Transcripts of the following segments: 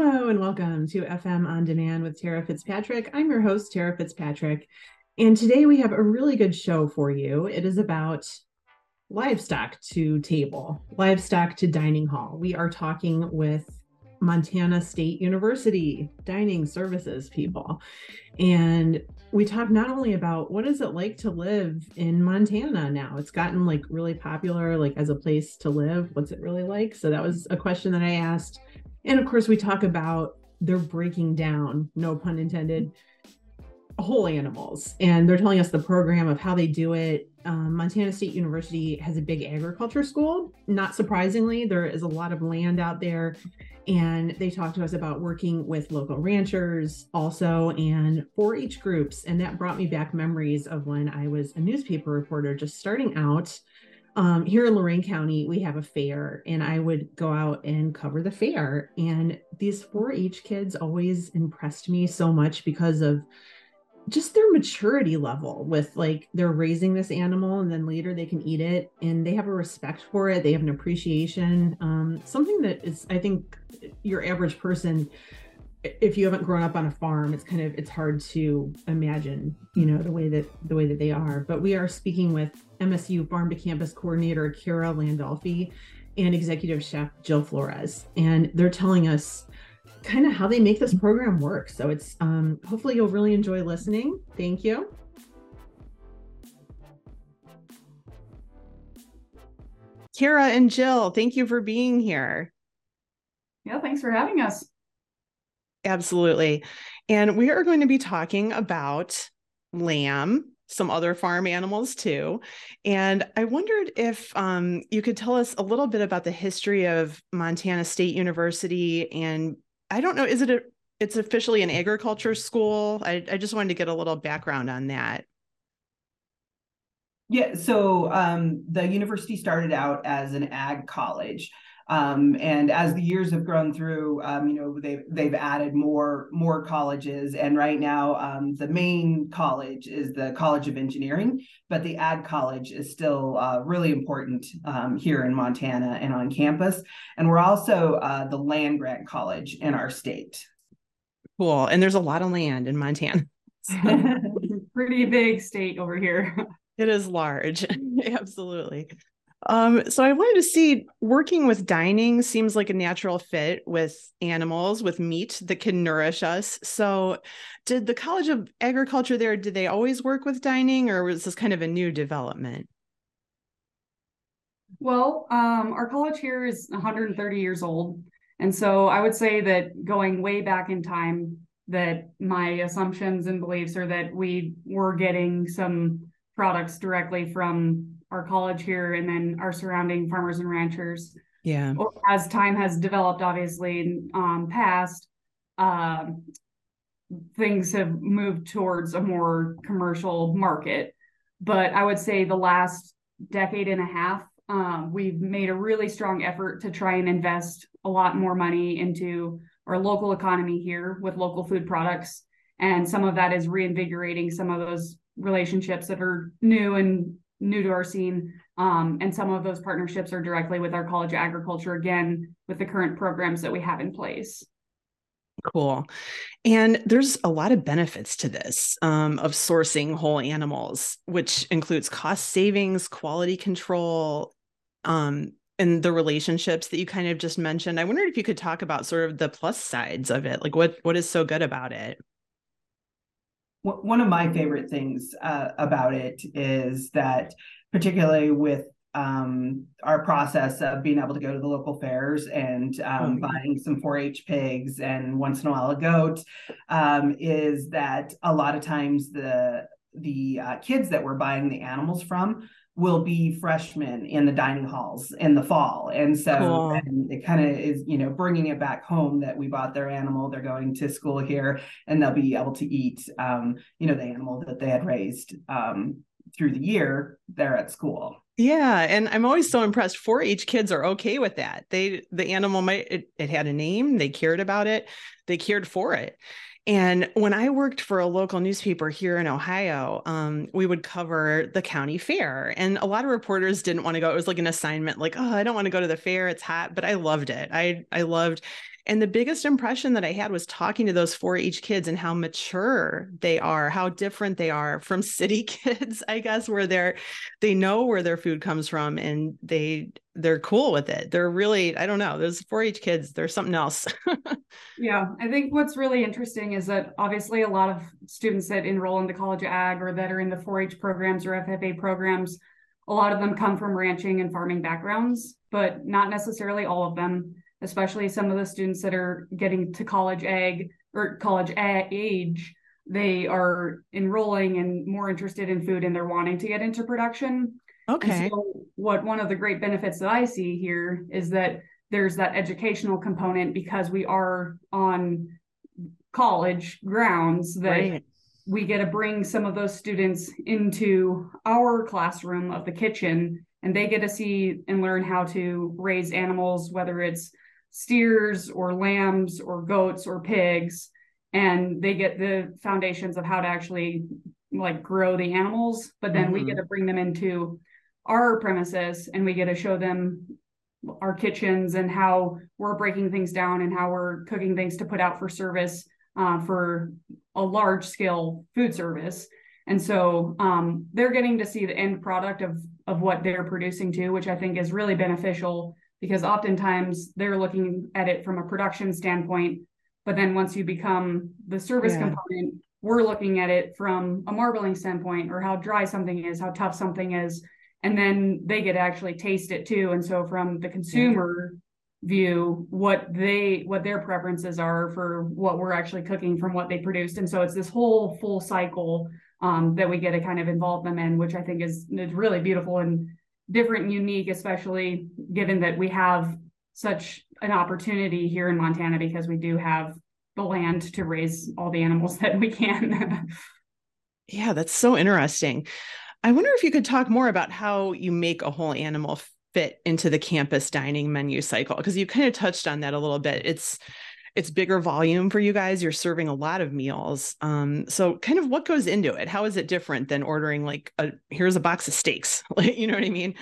Hello and welcome to FM On Demand with Tara Fitzpatrick. I'm your host, Tara Fitzpatrick. And today we have a really good show for you. It is about livestock to table, livestock to dining hall. We are talking with Montana State University dining services people. And we talk not only about what is it like to live in Montana now. It's gotten like really popular like as a place to live. What's it really like? So that was a question that I asked and of course, we talk about they're breaking down, no pun intended, whole animals. And they're telling us the program of how they do it. Um, Montana State University has a big agriculture school. Not surprisingly, there is a lot of land out there. And they talk to us about working with local ranchers also and 4 H groups. And that brought me back memories of when I was a newspaper reporter just starting out um, here in Lorain County, we have a fair, and I would go out and cover the fair. And these 4 H kids always impressed me so much because of just their maturity level with like they're raising this animal and then later they can eat it and they have a respect for it. They have an appreciation. Um, something that is i think your average person if you haven't grown up on a farm it's kind of it's hard to imagine you know the way that the way that they are. But we are speaking with msu farm to campus coordinator kira landolfi and executive chef jill flores. And they're telling us kind of how they make this program work. So it's um hopefully you'll really enjoy listening. Thank you. Kira and jill thank you for being here. Yeah thanks for having us. Absolutely. And we are going to be talking about lamb, some other farm animals too. And I wondered if um, you could tell us a little bit about the history of Montana State University. And I don't know, is it a, it's officially an agriculture school? I, I just wanted to get a little background on that. Yeah, so um, the university started out as an ag college. Um, and as the years have grown through, um, you know, they've they've added more more colleges. And right now, um, the main college is the College of Engineering, but the Ag College is still uh, really important um, here in Montana and on campus. And we're also uh, the land grant college in our state. Cool. And there's a lot of land in Montana. So it's a pretty big state over here. It is large. Absolutely. Um, so I wanted to see working with dining seems like a natural fit with animals, with meat that can nourish us. So did the College of Agriculture there, did they always work with dining or was this kind of a new development? Well, um, our college here is 130 years old. And so I would say that going way back in time, that my assumptions and beliefs are that we were getting some products directly from our college here and then our surrounding farmers and ranchers. Yeah. As time has developed, obviously, um, past, um, things have moved towards a more commercial market. But I would say the last decade and a half, um, we've made a really strong effort to try and invest a lot more money into our local economy here with local food products. And some of that is reinvigorating some of those relationships that are new and new to our scene. Um, and some of those partnerships are directly with our College of Agriculture, again, with the current programs that we have in place. Cool. And there's a lot of benefits to this um, of sourcing whole animals, which includes cost savings, quality control, um, and the relationships that you kind of just mentioned. I wondered if you could talk about sort of the plus sides of it. Like what what is so good about it? One of my favorite things uh, about it is that, particularly with um, our process of being able to go to the local fairs and um, oh, buying some 4-H pigs and once in a while a goat, um, is that a lot of times the the uh, kids that we're buying the animals from will be freshmen in the dining halls in the fall. And so cool. and it kind of is, you know, bringing it back home that we bought their animal, they're going to school here and they'll be able to eat, um, you know, the animal that they had raised um, through the year there at school. Yeah, and I'm always so impressed. 4-H kids are okay with that. They the animal might it, it had a name, they cared about it, they cared for it. And when I worked for a local newspaper here in Ohio, um, we would cover the county fair. And a lot of reporters didn't want to go. It was like an assignment, like, oh, I don't want to go to the fair. It's hot, but I loved it. I I loved And the biggest impression that I had was talking to those 4 H kids and how mature they are, how different they are from city kids, I guess, where they're they know where their food comes from and they they're cool with it. They're really, I don't know, those 4-H kids, they're something else. yeah, I think what's really interesting is that obviously a lot of students that enroll in the College of Ag or that are in the 4-H programs or FFA programs, a lot of them come from ranching and farming backgrounds, but not necessarily all of them especially some of the students that are getting to college ag or college age they are enrolling and more interested in food and they're wanting to get into production okay so what one of the great benefits that i see here is that there's that educational component because we are on college grounds that right. we get to bring some of those students into our classroom of the kitchen and they get to see and learn how to raise animals whether it's steers or lambs or goats or pigs and they get the foundations of how to actually like grow the animals but then mm-hmm. we get mm-hmm. to bring them into our premises and we get to show them our kitchens and how we're breaking things down and how we're cooking things to put out for service uh, for a large scale food service and so um, they're getting to see the end product of of what they're producing too which i think is really beneficial because oftentimes they're looking at it from a production standpoint. But then once you become the service yeah. component, we're looking at it from a marbling standpoint or how dry something is, how tough something is. And then they get to actually taste it too. And so from the consumer yeah. view, what they what their preferences are for what we're actually cooking from what they produced. And so it's this whole full cycle um, that we get to kind of involve them in, which I think is, is really beautiful and different and unique, especially given that we have such an opportunity here in Montana because we do have the land to raise all the animals that we can. yeah, that's so interesting. I wonder if you could talk more about how you make a whole animal fit into the campus dining menu cycle because you kind of touched on that a little bit. It's it's bigger volume for you guys. You're serving a lot of meals. Um, so kind of what goes into it? How is it different than ordering like a here's a box of steaks you know what i mean?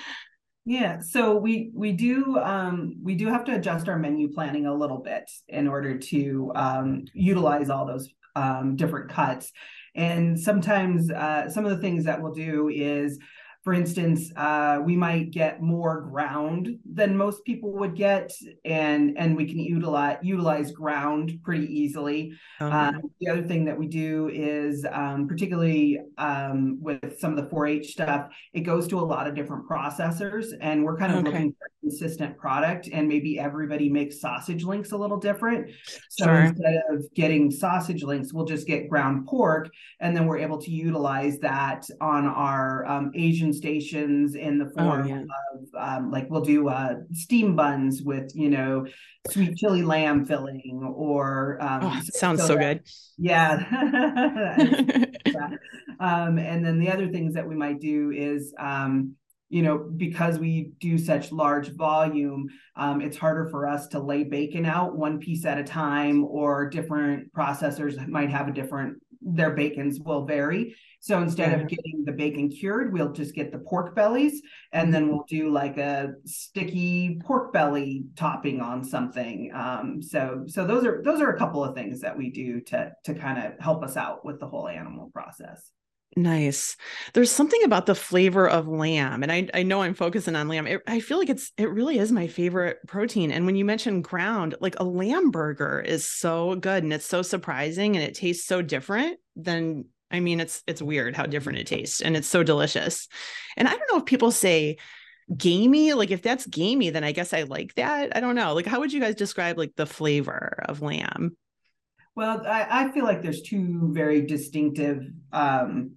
Yeah so we we do um, we do have to adjust our menu planning a little bit in order to um, utilize all those um, different cuts. And sometimes uh, some of the things that we'll do is for instance, uh, we might get more ground than most people would get, and and we can utilize utilize ground pretty easily. Okay. Um, the other thing that we do is, um, particularly um, with some of the 4-H stuff, it goes to a lot of different processors, and we're kind of okay. looking for a consistent product. And maybe everybody makes sausage links a little different. So sure. instead of getting sausage links, we'll just get ground pork, and then we're able to utilize that on our um, Asian stations in the oh, form oh, yeah. of um, like we'll do uh, steam buns with you know sweet chili lamb filling or um, oh, sounds so, so good yeah um, and then the other things that we might do is um, you know because we do such large volume um, it's harder for us to lay bacon out one piece at a time or different processors might have a different their bacons will vary. So instead yeah. of getting the bacon cured, we'll just get the pork bellies and then we'll do like a sticky pork belly topping on something. Um, so so those are those are a couple of things that we do to to kind of help us out with the whole animal process. Nice. There's something about the flavor of lamb, and I, I know I'm focusing on lamb. It, I feel like it's it really is my favorite protein. And when you mention ground, like a lamb burger is so good and it's so surprising and it tastes so different than I mean, it's it's weird how different it tastes and it's so delicious. And I don't know if people say gamey, like if that's gamey, then I guess I like that. I don't know. Like, how would you guys describe like the flavor of lamb? Well, I, I feel like there's two very distinctive um,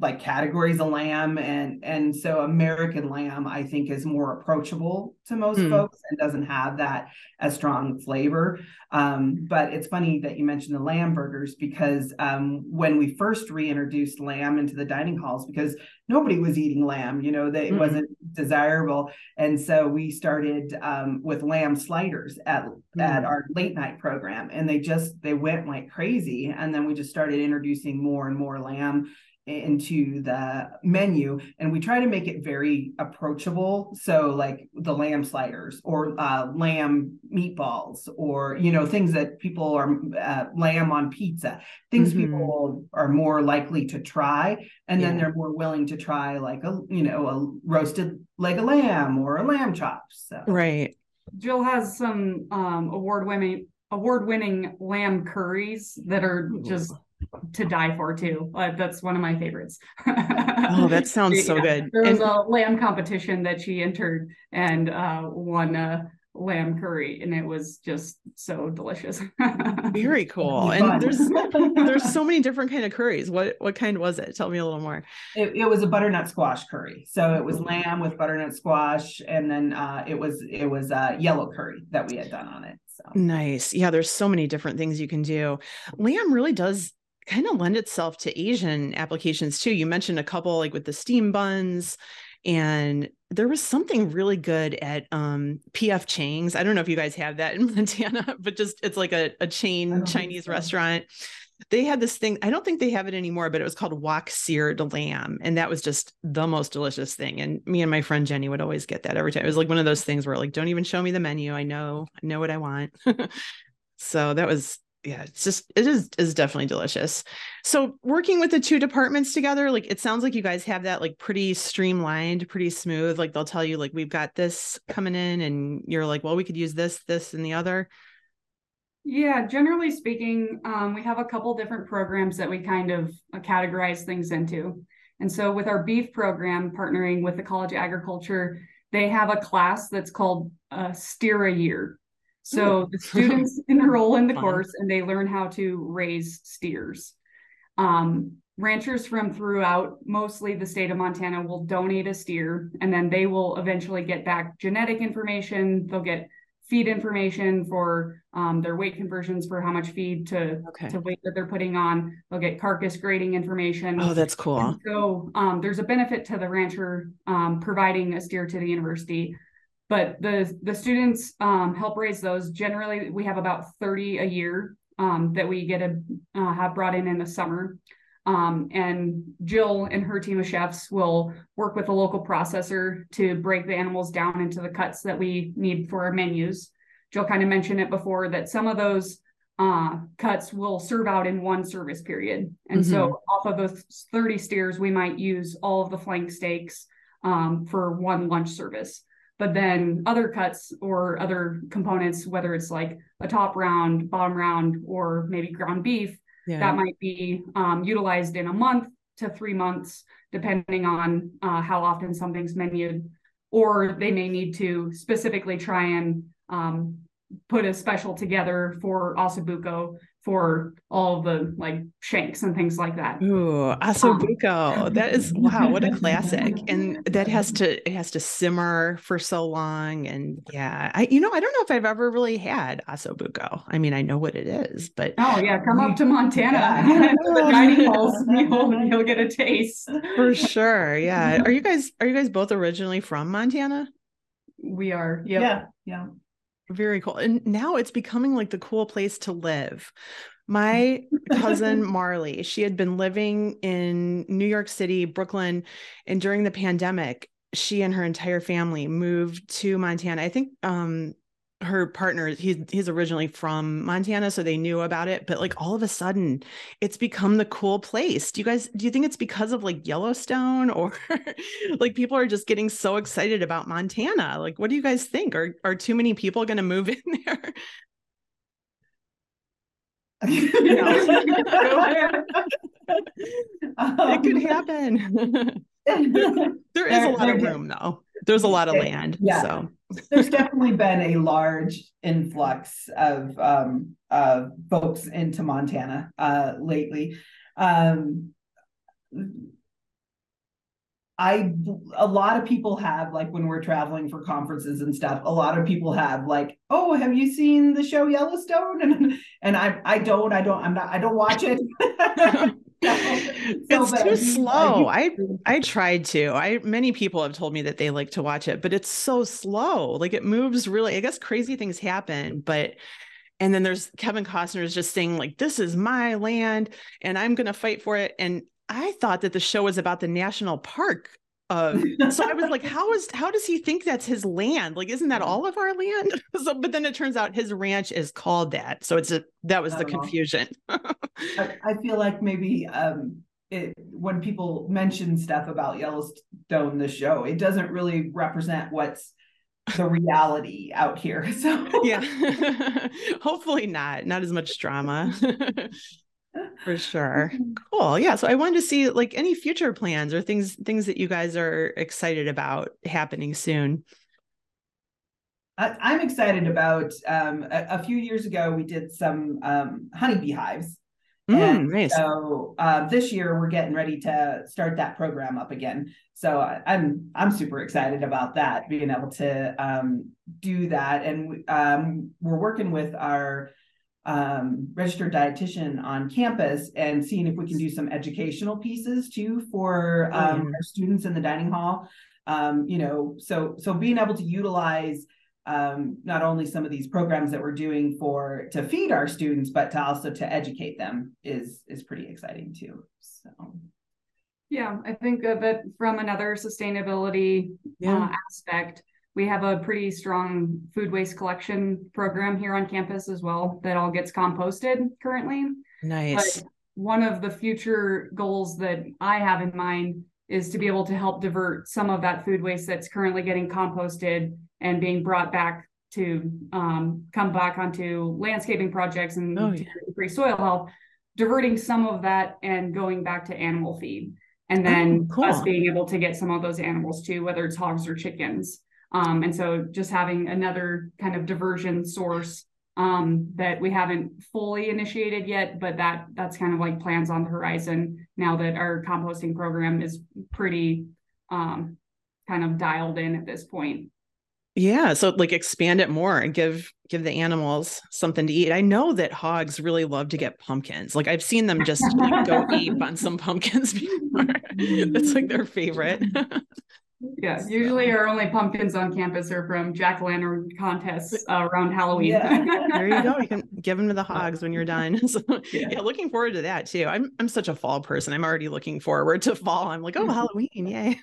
like categories of lamb and and so american lamb i think is more approachable to most mm. folks and doesn't have that as strong flavor um, but it's funny that you mentioned the lamb burgers because um, when we first reintroduced lamb into the dining halls because nobody was eating lamb you know that it mm. wasn't desirable and so we started um, with lamb sliders at mm. at our late night program and they just they went like crazy and then we just started introducing more and more lamb into the menu and we try to make it very approachable so like the lamb sliders or uh, lamb meatballs or you know things that people are uh, lamb on pizza things mm-hmm. people are more likely to try and yeah. then they're more willing to try like a you know a roasted leg of lamb or a lamb chops so. right jill has some um, award winning award winning lamb curries that are just to die for too. Uh, that's one of my favorites. oh, that sounds so good. There was and- a lamb competition that she entered and uh, won a lamb curry, and it was just so delicious. Very cool. And there's there's so many different kind of curries. What what kind was it? Tell me a little more. It, it was a butternut squash curry. So it was lamb with butternut squash, and then uh, it was it was a yellow curry that we had done on it. So. Nice. Yeah, there's so many different things you can do. Lamb really does kind of lend itself to Asian applications too. You mentioned a couple like with the steam buns and there was something really good at um, PF Chang's. I don't know if you guys have that in Montana, but just it's like a, a chain Chinese restaurant. They had this thing, I don't think they have it anymore, but it was called wok seared lamb. And that was just the most delicious thing. And me and my friend Jenny would always get that every time. It was like one of those things where like, don't even show me the menu. I know, I know what I want. so that was yeah it's just it is is definitely delicious. So working with the two departments together like it sounds like you guys have that like pretty streamlined pretty smooth like they'll tell you like we've got this coming in and you're like well we could use this this and the other. Yeah generally speaking um, we have a couple different programs that we kind of uh, categorize things into. And so with our beef program partnering with the college of agriculture they have a class that's called uh, steer a year so the students enroll in the course and they learn how to raise steers. Um, ranchers from throughout mostly the state of Montana will donate a steer and then they will eventually get back genetic information. They'll get feed information for um, their weight conversions for how much feed to, okay. to weight that they're putting on. They'll get carcass grading information. Oh, that's cool. And so um, there's a benefit to the rancher um, providing a steer to the university but the the students um, help raise those. Generally, we have about 30 a year um, that we get a uh, have brought in in the summer. Um, and Jill and her team of chefs will work with a local processor to break the animals down into the cuts that we need for our menus. Jill kind of mentioned it before that some of those uh, cuts will serve out in one service period. And mm-hmm. so off of those 30 steers, we might use all of the flank steaks um, for one lunch service but then other cuts or other components, whether it's like a top round, bottom round, or maybe ground beef, yeah. that might be um, utilized in a month to three months, depending on uh, how often something's menued. Or they may need to specifically try and um, put a special together for ossobuco for all the like shanks and things like that. Ooh, ossobuco. Um, that is wow, what a classic. And that has to it has to simmer for so long. And yeah, I you know, I don't know if I've ever really had ossobuco. I mean, I know what it is, but oh yeah, come up to Montana the dining halls, you'll you'll get a taste. For sure. Yeah. Are you guys are you guys both originally from Montana? We are. Yep. Yeah. Yeah. Very cool. And now it's becoming like the cool place to live. My cousin Marley, she had been living in New York City, Brooklyn, and during the pandemic, she and her entire family moved to Montana. I think um her partner he's he's originally from Montana so they knew about it but like all of a sudden it's become the cool place. Do you guys do you think it's because of like Yellowstone or like people are just getting so excited about Montana? Like what do you guys think? Are are too many people going to move in there? it could happen. there is a lot of room though. There's a lot of land. Yeah. So there's definitely been a large influx of um, uh, folks into Montana uh, lately. Um, I a lot of people have like when we're traveling for conferences and stuff. A lot of people have like, oh, have you seen the show Yellowstone? And and I I don't I don't I'm not I don't watch it. it's too slow. I I tried to. I many people have told me that they like to watch it, but it's so slow. Like it moves really. I guess crazy things happen, but and then there's Kevin Costner is just saying like this is my land and I'm going to fight for it and I thought that the show was about the national park. Uh, so I was like, how is how does he think that's his land? Like, isn't that all of our land? so, but then it turns out his ranch is called that. So it's a that was the confusion. I, I, feel like maybe um, it, when people mention stuff about Yellowstone, the show, it doesn't really represent what's the reality out here. So yeah, hopefully not. Not as much drama. For sure. Cool. Yeah. So I wanted to see like any future plans or things things that you guys are excited about happening soon. I'm excited about um, a, a, few years ago we did some um, honeybee hives. Mm, nice. So uh, this year we're getting ready to start that program up again. So I, I'm I'm super excited about that, being able to um, do that, and um, we're working with our um, registered dietitian on campus and seeing if we can do some educational pieces too for oh, um, our students in the dining hall. Um, you know, so so being able to utilize um, not only some of these programs that we're doing for to feed our students, but to also to educate them is is pretty exciting too. So. Yeah, I think of it from another sustainability yeah. uh, aspect we have a pretty strong food waste collection program here on campus as well that all gets composted currently. Nice. But one of the future goals that I have in mind is to be able to help divert some of that food waste that's currently getting composted and being brought back to um, come back onto landscaping projects and oh, yeah. free soil health, diverting some of that and going back to animal feed. And then oh, cool. us being able to get some of those animals too, whether it's hogs or chickens. Um, and so just having another kind of diversion source um, that we haven't fully initiated yet, but that that's kind of like plans on the horizon now that our composting program is pretty um, kind of dialed in at this point. Yeah, so like expand it more and give give the animals something to eat. I know that hogs really love to get pumpkins. Like I've seen them just like, go eat on some pumpkins before. That's like their favorite. Yeah, so. usually our only pumpkins on campus are from jack o' lantern contests uh, around Halloween. Yeah. there you go. You can give them to the hogs when you're done. So, yeah. yeah. looking forward to that too. I'm I'm such a fall person. I'm already looking forward to fall. I'm like, oh, Halloween, yay!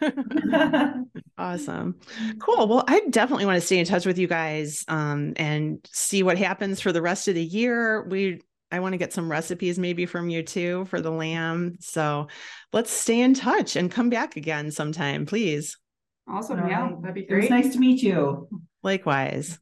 Awesome, cool. Well, I definitely want to stay in touch with you guys um, and see what happens for the rest of the year. We I want to get some recipes maybe from you too for the lamb. So let's stay in touch and come back again sometime, please. Awesome. yeah, that'd be great. It was nice to meet you. Likewise.